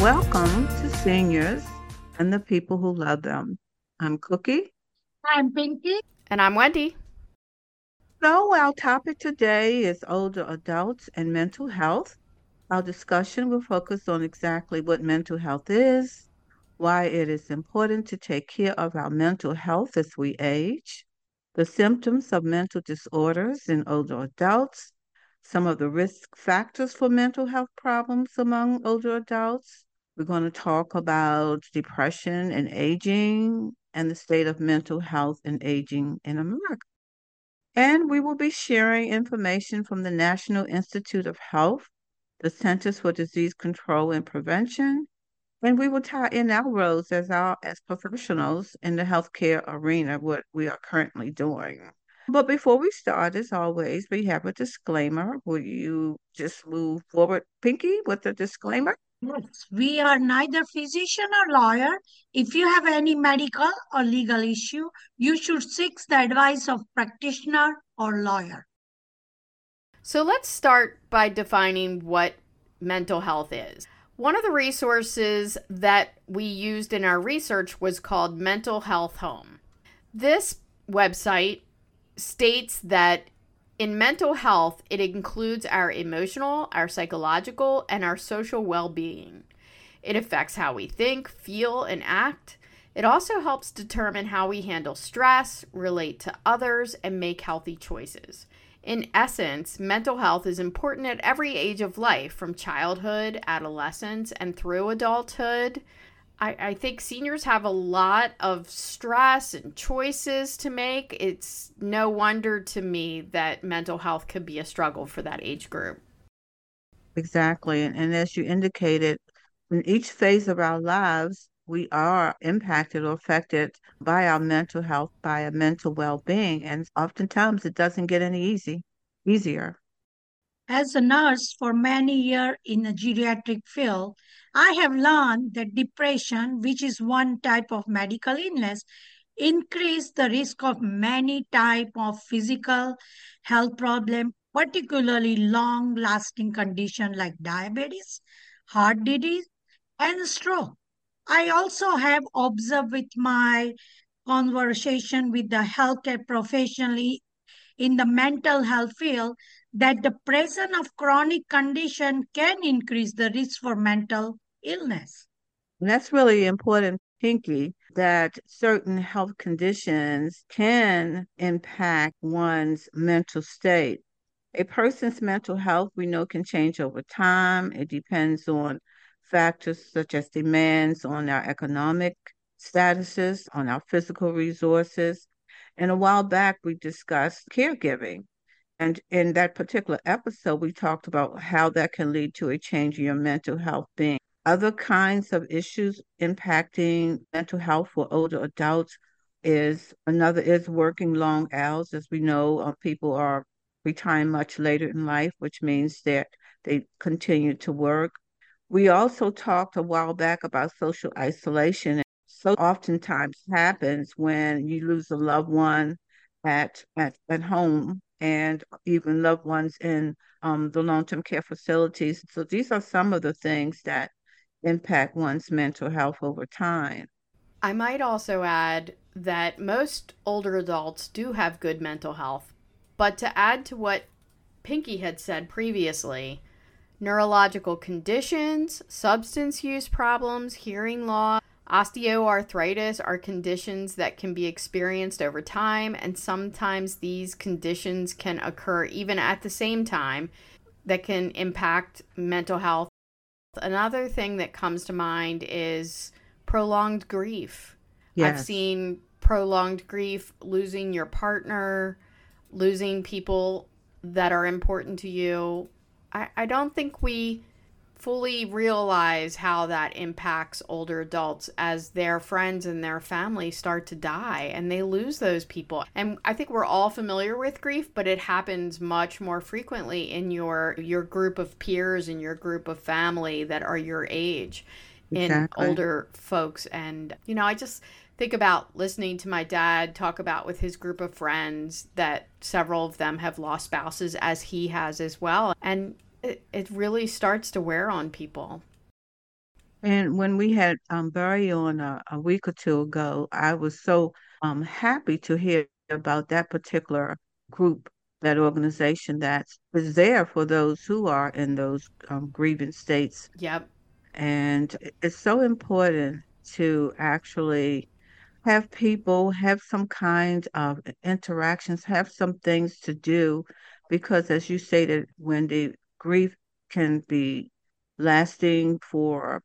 Welcome to Seniors and the People Who Love Them. I'm Cookie. I'm Pinky. And I'm Wendy. So, our topic today is older adults and mental health. Our discussion will focus on exactly what mental health is, why it is important to take care of our mental health as we age, the symptoms of mental disorders in older adults, some of the risk factors for mental health problems among older adults, we're going to talk about depression and aging and the state of mental health and aging in America. And we will be sharing information from the National Institute of Health, the Centers for Disease Control and Prevention, and we will tie in our roles as our as professionals in the healthcare arena, what we are currently doing. But before we start, as always, we have a disclaimer. Will you just move forward, Pinky, with the disclaimer? Yes, we are neither physician or lawyer. If you have any medical or legal issue, you should seek the advice of practitioner or lawyer. So let's start by defining what mental health is. One of the resources that we used in our research was called Mental Health Home. This website states that in mental health, it includes our emotional, our psychological, and our social well being. It affects how we think, feel, and act. It also helps determine how we handle stress, relate to others, and make healthy choices. In essence, mental health is important at every age of life, from childhood, adolescence, and through adulthood. I, I think seniors have a lot of stress and choices to make. It's no wonder to me that mental health could be a struggle for that age group. Exactly. And, and as you indicated, in each phase of our lives, we are impacted or affected by our mental health, by our mental well being. And oftentimes it doesn't get any easy, easier. As a nurse for many years in the geriatric field, I have learned that depression, which is one type of medical illness, increase the risk of many type of physical health problem, particularly long-lasting condition like diabetes, heart disease, and stroke. I also have observed with my conversation with the healthcare professional in the mental health field that the presence of chronic condition can increase the risk for mental illness. And that's really important, Pinky, that certain health conditions can impact one's mental state. A person's mental health, we know, can change over time. It depends on factors such as demands on our economic statuses, on our physical resources. And a while back, we discussed caregiving. And in that particular episode, we talked about how that can lead to a change in your mental health being. Other kinds of issues impacting mental health for older adults is another is working long hours. As we know, uh, people are retiring much later in life, which means that they continue to work. We also talked a while back about social isolation. So oftentimes happens when you lose a loved one at at, at home and even loved ones in um, the long term care facilities. So these are some of the things that impact one's mental health over time. I might also add that most older adults do have good mental health. But to add to what Pinky had said previously, neurological conditions, substance use problems, hearing loss, Osteoarthritis are conditions that can be experienced over time, and sometimes these conditions can occur even at the same time that can impact mental health. Another thing that comes to mind is prolonged grief. Yes. I've seen prolonged grief, losing your partner, losing people that are important to you. I, I don't think we fully realize how that impacts older adults as their friends and their family start to die and they lose those people. And I think we're all familiar with grief, but it happens much more frequently in your your group of peers and your group of family that are your age exactly. in older folks and you know, I just think about listening to my dad talk about with his group of friends that several of them have lost spouses as he has as well. And it, it really starts to wear on people. And when we had um, Barry on a, a week or two ago, I was so um, happy to hear about that particular group, that organization that is there for those who are in those um, grieving states. Yep. And it's so important to actually have people have some kind of interactions, have some things to do, because as you stated, Wendy, grief can be lasting for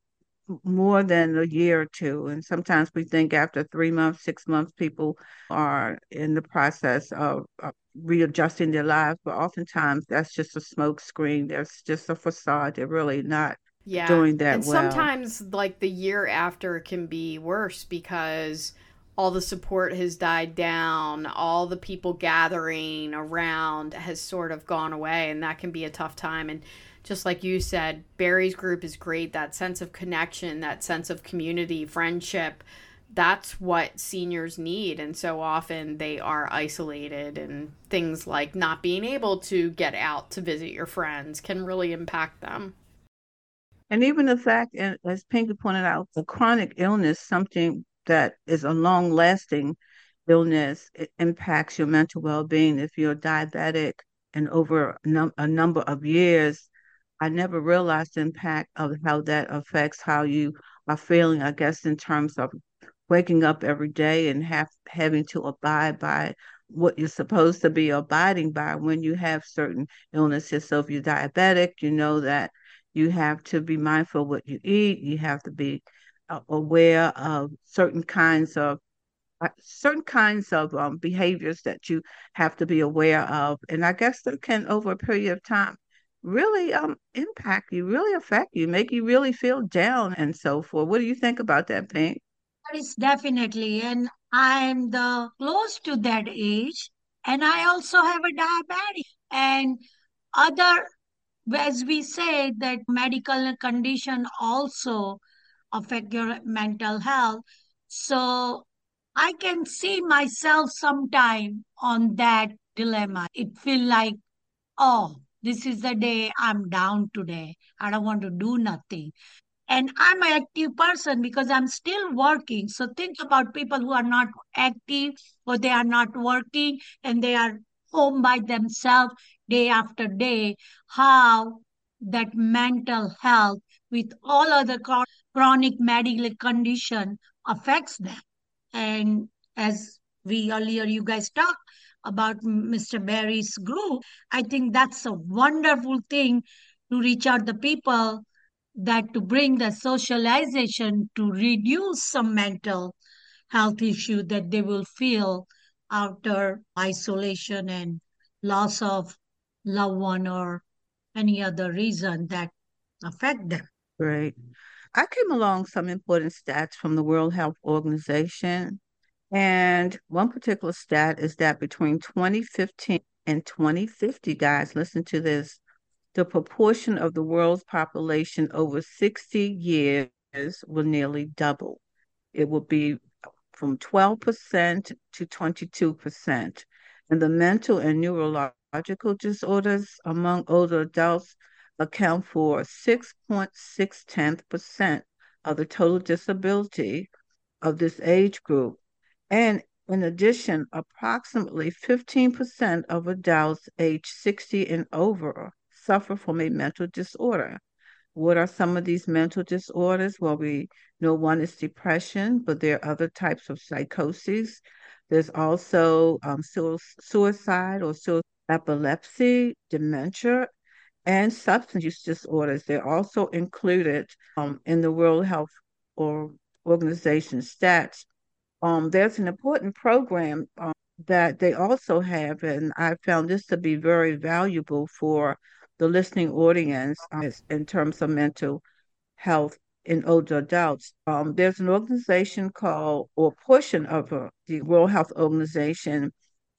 more than a year or two. And sometimes we think after three months, six months, people are in the process of, of readjusting their lives. But oftentimes that's just a smoke screen. That's just a facade. They're really not yeah. doing that and well. sometimes like the year after can be worse because all the support has died down, all the people gathering around has sort of gone away, and that can be a tough time. And just like you said, Barry's group is great. That sense of connection, that sense of community, friendship, that's what seniors need. And so often they are isolated, and things like not being able to get out to visit your friends can really impact them. And even the fact, as Pinky pointed out, the chronic illness, something that is a long lasting illness, it impacts your mental well being. If you're diabetic and over a, num- a number of years, I never realized the impact of how that affects how you are feeling, I guess, in terms of waking up every day and have having to abide by what you're supposed to be abiding by when you have certain illnesses. So if you're diabetic, you know that you have to be mindful what you eat. You have to be aware of certain kinds of uh, certain kinds of um, behaviors that you have to be aware of, and I guess that can, over a period of time, really um impact you, really affect you, make you really feel down and so forth. What do you think about that, Pink? Is definitely, and I'm the close to that age, and I also have a diabetic and other, as we say, that medical condition also affect your mental health. So I can see myself sometime on that dilemma. It feel like, oh, this is the day I'm down today. I don't want to do nothing. And I'm an active person because I'm still working. So think about people who are not active or they are not working and they are home by themselves day after day. How that mental health with all other chronic medical condition affects them. And as we earlier, you guys talked about Mr. Barry's group, I think that's a wonderful thing to reach out the people that to bring the socialization to reduce some mental health issue that they will feel after isolation and loss of loved one or any other reason that affect them. Right. I came along some important stats from the World Health Organization. And one particular stat is that between 2015 and 2050, guys, listen to this, the proportion of the world's population over 60 years will nearly double. It will be from 12% to 22%. And the mental and neurological disorders among older adults account for 6.6% of the total disability of this age group. And in addition, approximately 15% of adults age 60 and over suffer from a mental disorder. What are some of these mental disorders? Well, we know one is depression, but there are other types of psychoses. There's also um, suicide or epilepsy, dementia, and substance use disorders. They're also included um, in the World Health or Organization stats. Um, there's an important program um, that they also have, and I found this to be very valuable for the listening audience um, in terms of mental health in older adults. Um, there's an organization called, or portion of uh, the World Health Organization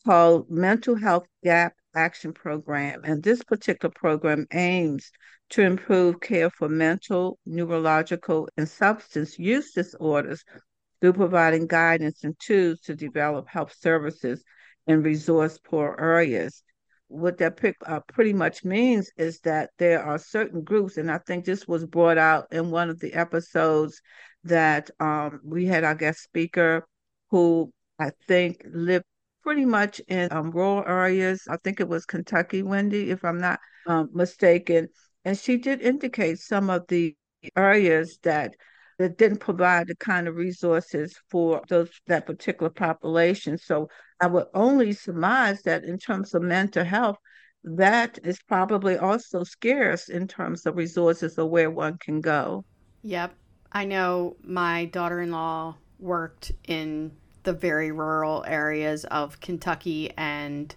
called Mental Health Gap Action Program. And this particular program aims to improve care for mental, neurological, and substance use disorders through providing guidance and tools to develop health services in resource poor areas. what that uh, pretty much means is that there are certain groups, and I think this was brought out in one of the episodes that um, we had our guest speaker who I think lived pretty much in um, rural areas. I think it was Kentucky, Wendy, if I'm not um, mistaken. And she did indicate some of the areas that that didn't provide the kind of resources for those that particular population. So I would only surmise that in terms of mental health, that is probably also scarce in terms of resources or where one can go. Yep. I know my daughter in law worked in the very rural areas of Kentucky and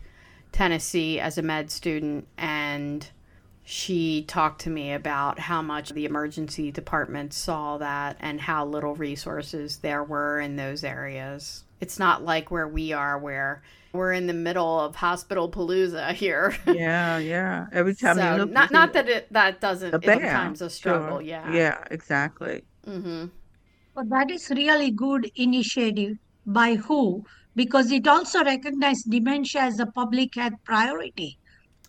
Tennessee as a med student, and she talked to me about how much the emergency department saw that and how little resources there were in those areas. It's not like where we are, where we're in the middle of hospital palooza here. yeah, yeah. Every time so, you look, not not that it that doesn't sometimes a struggle. Sure. Yeah, yeah, exactly. Mm-hmm. Well, that is really good initiative by WHO? Because it also recognized dementia as a public health priority.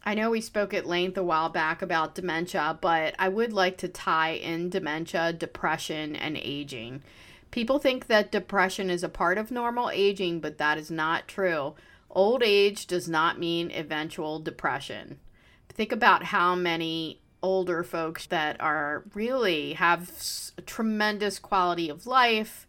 I know we spoke at length a while back about dementia, but I would like to tie in dementia, depression, and aging. People think that depression is a part of normal aging, but that is not true. Old age does not mean eventual depression. Think about how many older folks that are really have tremendous quality of life.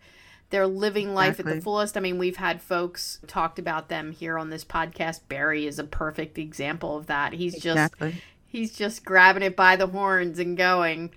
They're living life exactly. at the fullest. I mean, we've had folks talked about them here on this podcast. Barry is a perfect example of that. He's exactly. just he's just grabbing it by the horns and going.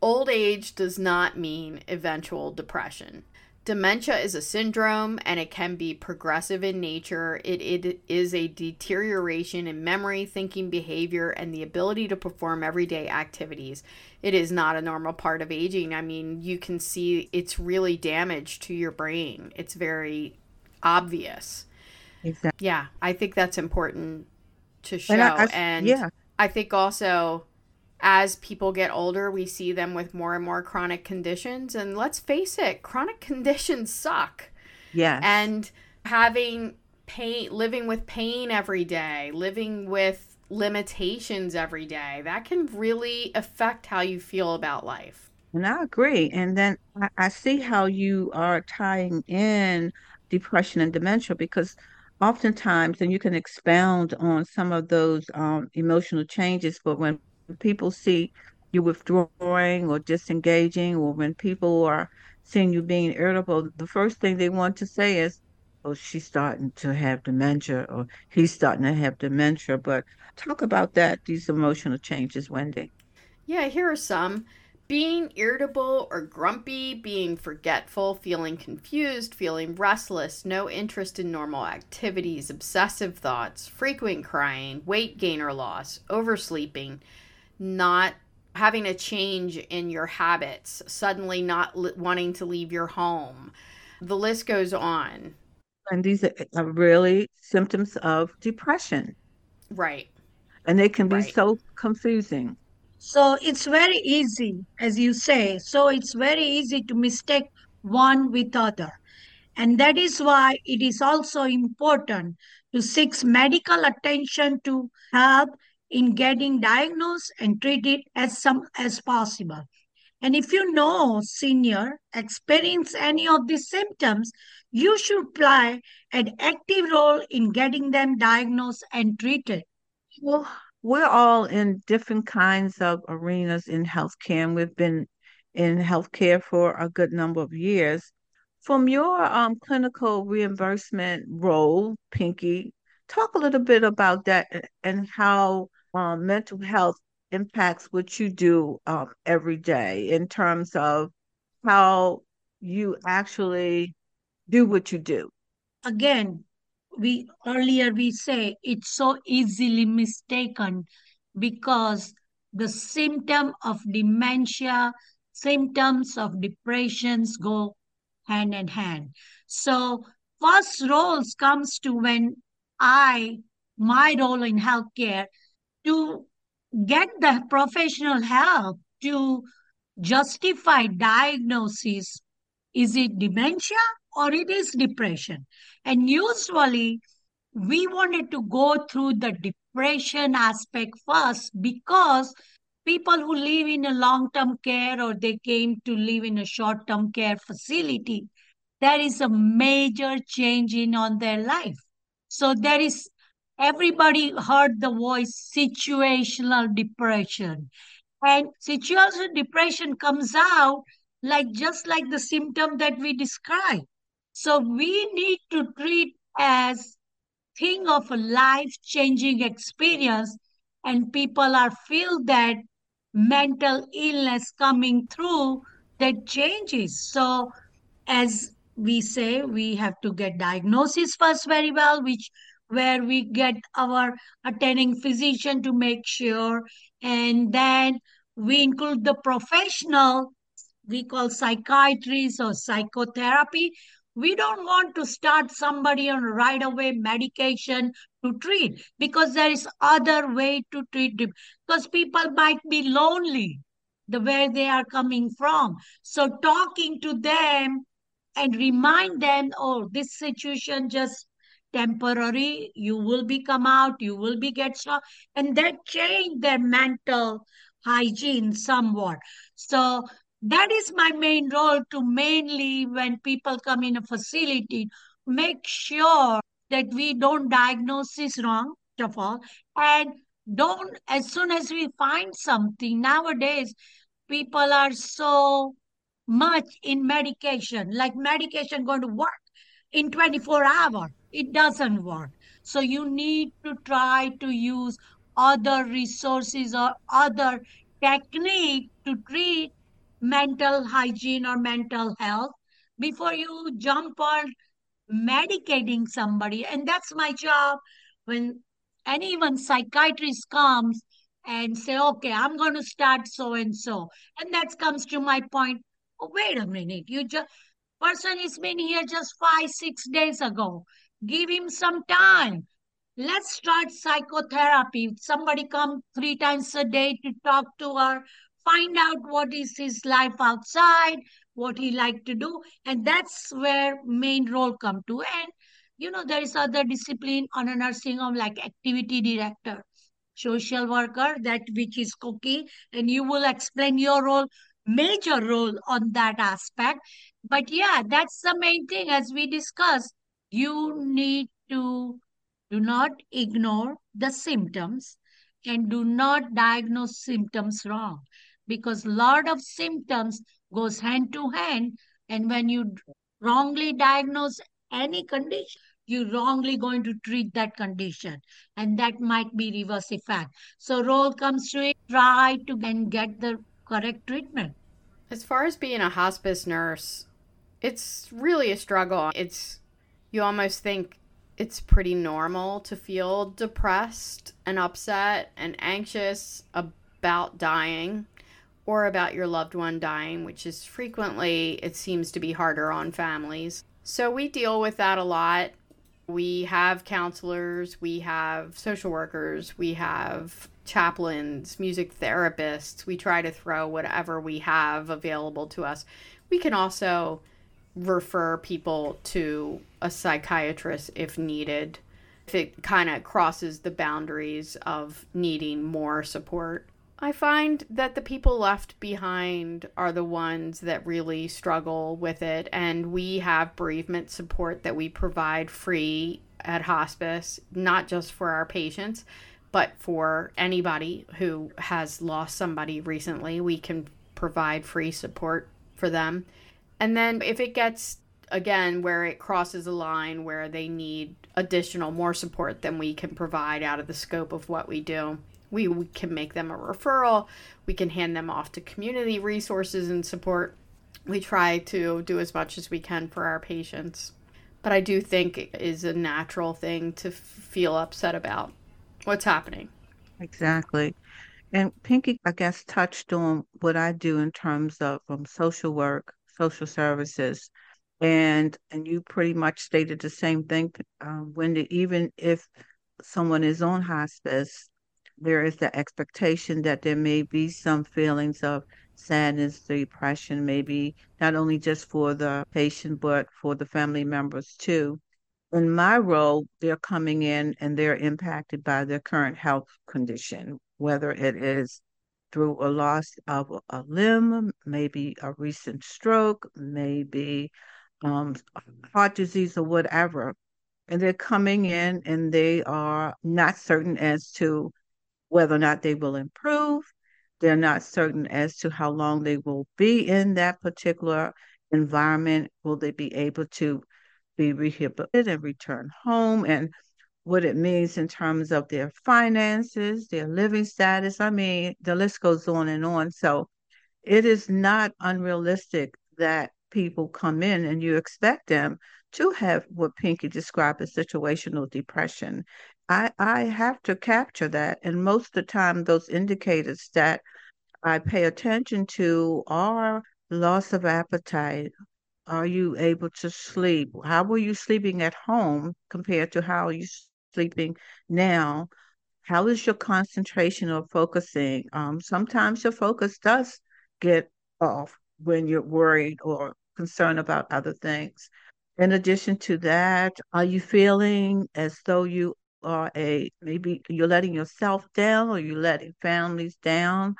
Old age does not mean eventual depression. Dementia is a syndrome and it can be progressive in nature. It, it is a deterioration in memory, thinking, behavior, and the ability to perform everyday activities. It is not a normal part of aging. I mean, you can see it's really damage to your brain, it's very obvious. Exactly. Yeah, I think that's important to show. And, I, I, and yeah. I think also as people get older, we see them with more and more chronic conditions. And let's face it, chronic conditions suck. Yeah. And having pain, living with pain every day, living with limitations every day, that can really affect how you feel about life. And I agree. And then I, I see how you are tying in depression and dementia because oftentimes, and you can expound on some of those um, emotional changes, but when people see you withdrawing or disengaging, or when people are seeing you being irritable, the first thing they want to say is, oh, she's starting to have dementia, or he's starting to have dementia. But talk about that, these emotional changes, Wendy. Yeah, here are some. Being irritable or grumpy, being forgetful, feeling confused, feeling restless, no interest in normal activities, obsessive thoughts, frequent crying, weight gain or loss, oversleeping, not having a change in your habits, suddenly not li- wanting to leave your home. The list goes on. And these are uh, really symptoms of depression. Right. And they can be right. so confusing. So it's very easy, as you say. So it's very easy to mistake one with other. And that is why it is also important to seek medical attention to help in getting diagnosed and treated as some as possible. And if you know senior experience any of these symptoms, you should play an active role in getting them diagnosed and treated. Well, we're all in different kinds of arenas in healthcare, and we've been in healthcare for a good number of years. From your um, clinical reimbursement role, Pinky, talk a little bit about that and how um, mental health impacts what you do um, every day in terms of how you actually do what you do. Again, we earlier we say it's so easily mistaken because the symptom of dementia, symptoms of depressions go hand in hand. So first roles comes to when I, my role in healthcare to get the professional help to justify diagnosis is it dementia or it is depression and usually we wanted to go through the depression aspect first because people who live in a long term care or they came to live in a short term care facility, there is a major change in on their life. So there is everybody heard the voice situational depression. And situational depression comes out like just like the symptom that we describe. So we need to treat as thing of a life-changing experience and people are feel that mental illness coming through that changes. So as we say, we have to get diagnosis first very well, which where we get our attending physician to make sure. And then we include the professional we call psychiatrists or psychotherapy. We don't want to start somebody on right away medication to treat because there is other way to treat them. Because people might be lonely the where they are coming from. So talking to them and remind them oh this situation just temporary you will be come out you will be get strong and that change their mental hygiene somewhat. So that is my main role to mainly when people come in a facility make sure that we don't diagnose this wrong of all and don't as soon as we find something nowadays people are so much in medication like medication going to work in 24 hours it doesn't work so you need to try to use other resources or other technique to treat mental hygiene or mental health before you jump on medicating somebody. And that's my job when anyone psychiatrist comes and say, okay, I'm going to start so and so. And that comes to my point. Oh, wait a minute. You just person has been here just five, six days ago. Give him some time. Let's start psychotherapy. Somebody come three times a day to talk to her find out what is his life outside, what he like to do, and that's where main role come to. And you know, there is other discipline on a nursing home like activity director, social worker, that which is cookie, and you will explain your role, major role on that aspect. But yeah, that's the main thing as we discussed. You need to do not ignore the symptoms and do not diagnose symptoms wrong because lot of symptoms goes hand to hand and when you wrongly diagnose any condition you're wrongly going to treat that condition and that might be reverse effect. So role comes to it try to and get the correct treatment. As far as being a hospice nurse it's really a struggle. It's you almost think it's pretty normal to feel depressed and upset and anxious about dying or about your loved one dying, which is frequently, it seems to be harder on families. So we deal with that a lot. We have counselors, we have social workers, we have chaplains, music therapists. We try to throw whatever we have available to us. We can also refer people to a psychiatrist if needed, if it kind of crosses the boundaries of needing more support. I find that the people left behind are the ones that really struggle with it, and we have bereavement support that we provide free at hospice, not just for our patients, but for anybody who has lost somebody recently. We can provide free support for them. And then if it gets again where it crosses a line where they need additional more support than we can provide out of the scope of what we do we, we can make them a referral. We can hand them off to community resources and support. We try to do as much as we can for our patients. But I do think it is a natural thing to feel upset about what's happening. Exactly. And Pinky, I guess, touched on what I do in terms of um, social work, social services, and and you pretty much stated the same thing. Uh, when even if someone is on hospice, there is the expectation that there may be some feelings of sadness, depression, maybe not only just for the patient, but for the family members too. in my role, they're coming in and they're impacted by their current health condition, whether it is through a loss of a limb, maybe a recent stroke, maybe um, heart disease or whatever. And they're coming in and they are not certain as to whether or not they will improve. They're not certain as to how long they will be in that particular environment. Will they be able to be rehabilitated and return home? And what it means in terms of their finances, their living status. I mean, the list goes on and on. So it is not unrealistic that people come in and you expect them to have what Pinky described as situational depression. I, I have to capture that. And most of the time, those indicators that I pay attention to are loss of appetite. Are you able to sleep? How were you sleeping at home compared to how you sleeping now? How is your concentration or focusing? Um, sometimes your focus does get off when you're worried or concerned about other things. In addition to that, are you feeling as though you are a maybe you're letting yourself down or you're letting families down?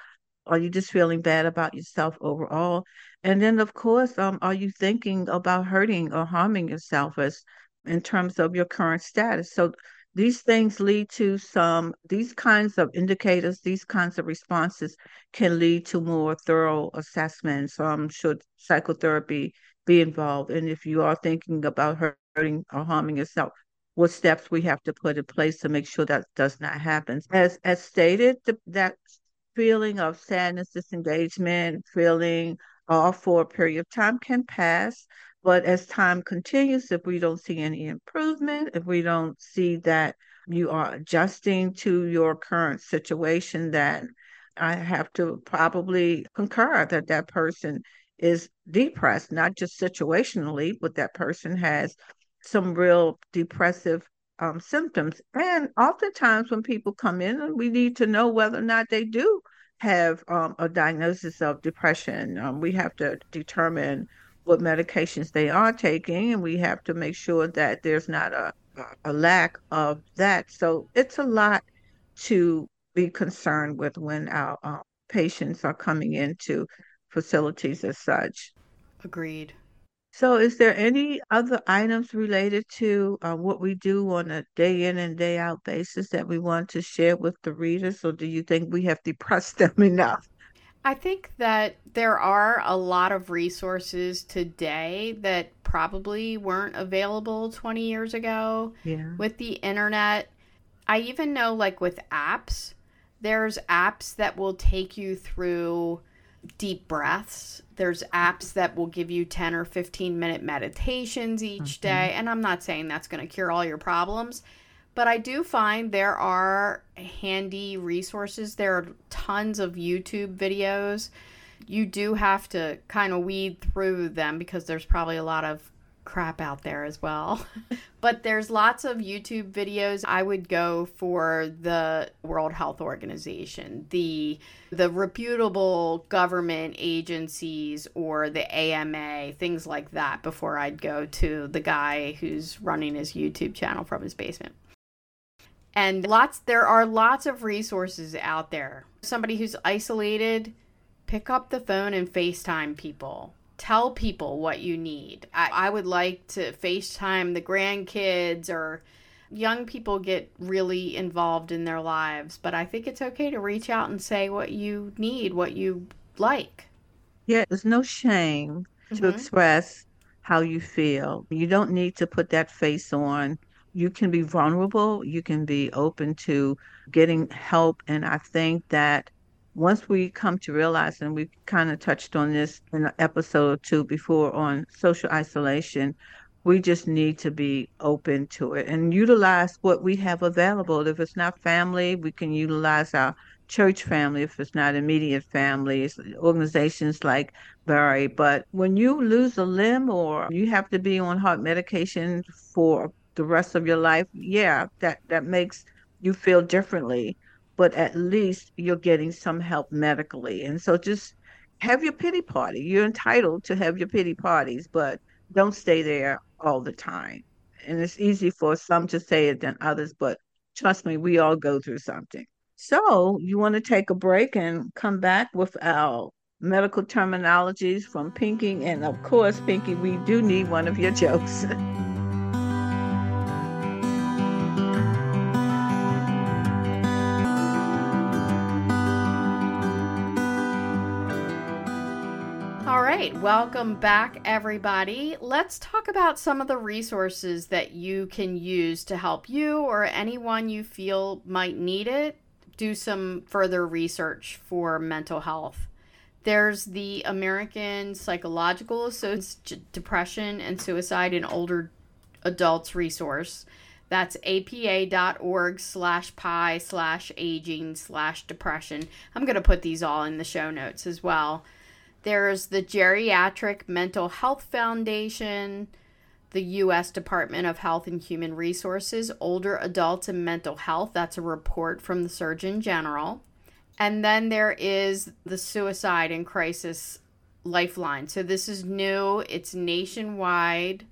Are you just feeling bad about yourself overall? And then, of course, um, are you thinking about hurting or harming yourself as in terms of your current status? So these things lead to some, these kinds of indicators, these kinds of responses can lead to more thorough assessments. Um, should psychotherapy be involved? And if you are thinking about hurting or harming yourself, what steps we have to put in place to make sure that does not happen. As as stated, the, that feeling of sadness, disengagement, feeling off for a period of time can pass. But as time continues, if we don't see any improvement, if we don't see that you are adjusting to your current situation, then I have to probably concur that that person is depressed, not just situationally, but that person has some real depressive um, symptoms. And oftentimes, when people come in, we need to know whether or not they do have um, a diagnosis of depression. Um, we have to determine what medications they are taking, and we have to make sure that there's not a, a lack of that. So it's a lot to be concerned with when our uh, patients are coming into facilities as such. Agreed. So, is there any other items related to uh, what we do on a day in and day out basis that we want to share with the readers, or do you think we have depressed them enough? I think that there are a lot of resources today that probably weren't available 20 years ago yeah. with the internet. I even know, like with apps, there's apps that will take you through deep breaths. There's apps that will give you 10 or 15 minute meditations each mm-hmm. day. And I'm not saying that's going to cure all your problems, but I do find there are handy resources. There are tons of YouTube videos. You do have to kind of weed through them because there's probably a lot of crap out there as well. but there's lots of YouTube videos. I would go for the World Health Organization, the the reputable government agencies or the AMA, things like that before I'd go to the guy who's running his YouTube channel from his basement and lots there are lots of resources out there. Somebody who's isolated pick up the phone and facetime people. Tell people what you need. I, I would like to facetime the grandkids or young people get really involved in their lives but i think it's okay to reach out and say what you need what you like. Yeah there's no shame mm-hmm. to express how you feel. You don't need to put that face on you can be vulnerable, you can be open to getting help. And I think that once we come to realize, and we kind of touched on this in an episode or two before on social isolation, we just need to be open to it and utilize what we have available. If it's not family, we can utilize our church family if it's not immediate families, organizations like Barry. But when you lose a limb or you have to be on heart medication for the rest of your life, yeah, that that makes you feel differently, but at least you're getting some help medically. And so just have your pity party. You're entitled to have your pity parties, but don't stay there all the time. And it's easy for some to say it than others, but trust me, we all go through something. So, you want to take a break and come back with our medical terminologies from Pinky. And of course, Pinky, we do need one of your jokes. welcome back, everybody. Let's talk about some of the resources that you can use to help you or anyone you feel might need it do some further research for mental health. There's the American Psychological Association Depression and Suicide in Older Adults resource. That's apa.org slash pi slash aging slash depression. I'm going to put these all in the show notes as well. There's the Geriatric Mental Health Foundation, the U.S. Department of Health and Human Resources, Older Adults and Mental Health. That's a report from the Surgeon General. And then there is the Suicide and Crisis Lifeline. So this is new, it's nationwide.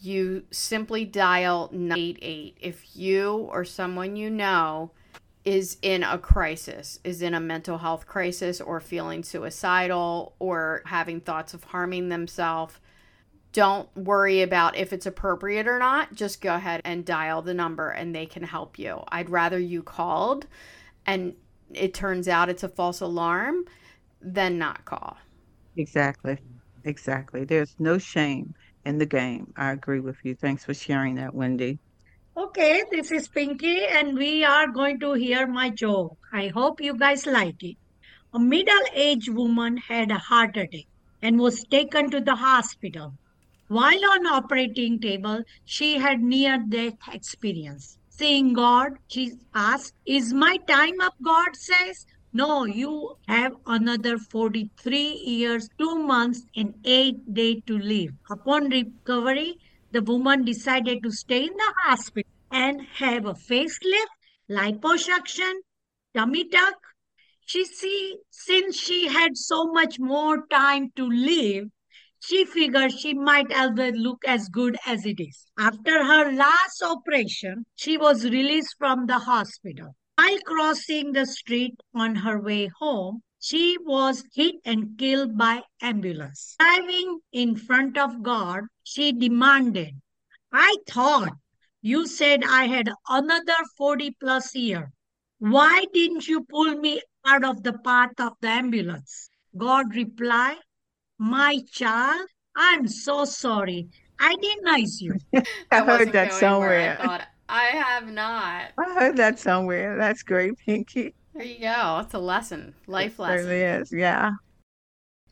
You simply dial 988 if you or someone you know is in a crisis, is in a mental health crisis, or feeling suicidal, or having thoughts of harming themselves. Don't worry about if it's appropriate or not. Just go ahead and dial the number and they can help you. I'd rather you called and it turns out it's a false alarm, then not call. Exactly. Exactly. There's no shame in the game. I agree with you. Thanks for sharing that, Wendy. Okay, this is Pinky, and we are going to hear my joke. I hope you guys like it. A middle aged woman had a heart attack and was taken to the hospital. While on operating table, she had near death experience. Seeing God, she asked, Is my time up? God says, No, you have another 43 years, 2 months, and 8 days to live. Upon recovery, the woman decided to stay in the hospital and have a facelift, liposuction, tummy tuck. She see, since she had so much more time to live, she figured she might as well look as good as it is. After her last operation, she was released from the hospital. While crossing the street on her way home, she was hit and killed by ambulance. Driving in front of God, she demanded, I thought you said I had another 40 plus year. Why didn't you pull me out of the path of the ambulance? God replied, my child, I'm so sorry. I denied you. I heard that somewhere. I, thought, I have not. I heard that somewhere. That's great, Pinky. There you go. It's a lesson, life it lesson. Is, yeah.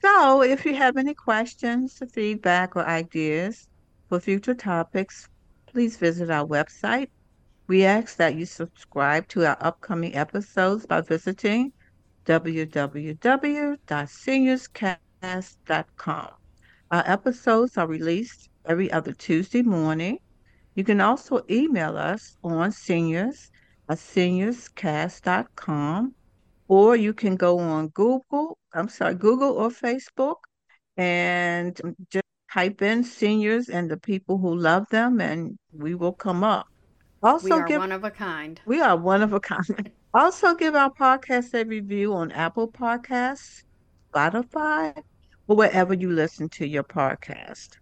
So, if you have any questions, feedback, or ideas for future topics, please visit our website. We ask that you subscribe to our upcoming episodes by visiting www.seniorscast.com Our episodes are released every other Tuesday morning. You can also email us on seniors seniorscast.com or you can go on Google, I'm sorry, Google or Facebook and just type in seniors and the people who love them and we will come up. Also we are give, one of a kind. We are one of a kind. also give our podcast a review on Apple Podcasts, Spotify, or wherever you listen to your podcast.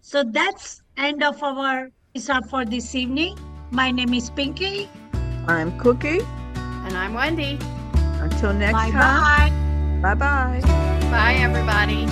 So that's end of our episode for this evening. My name is Pinky. I'm Cookie. And I'm Wendy. Until next bye time. Bye bye. Bye, everybody.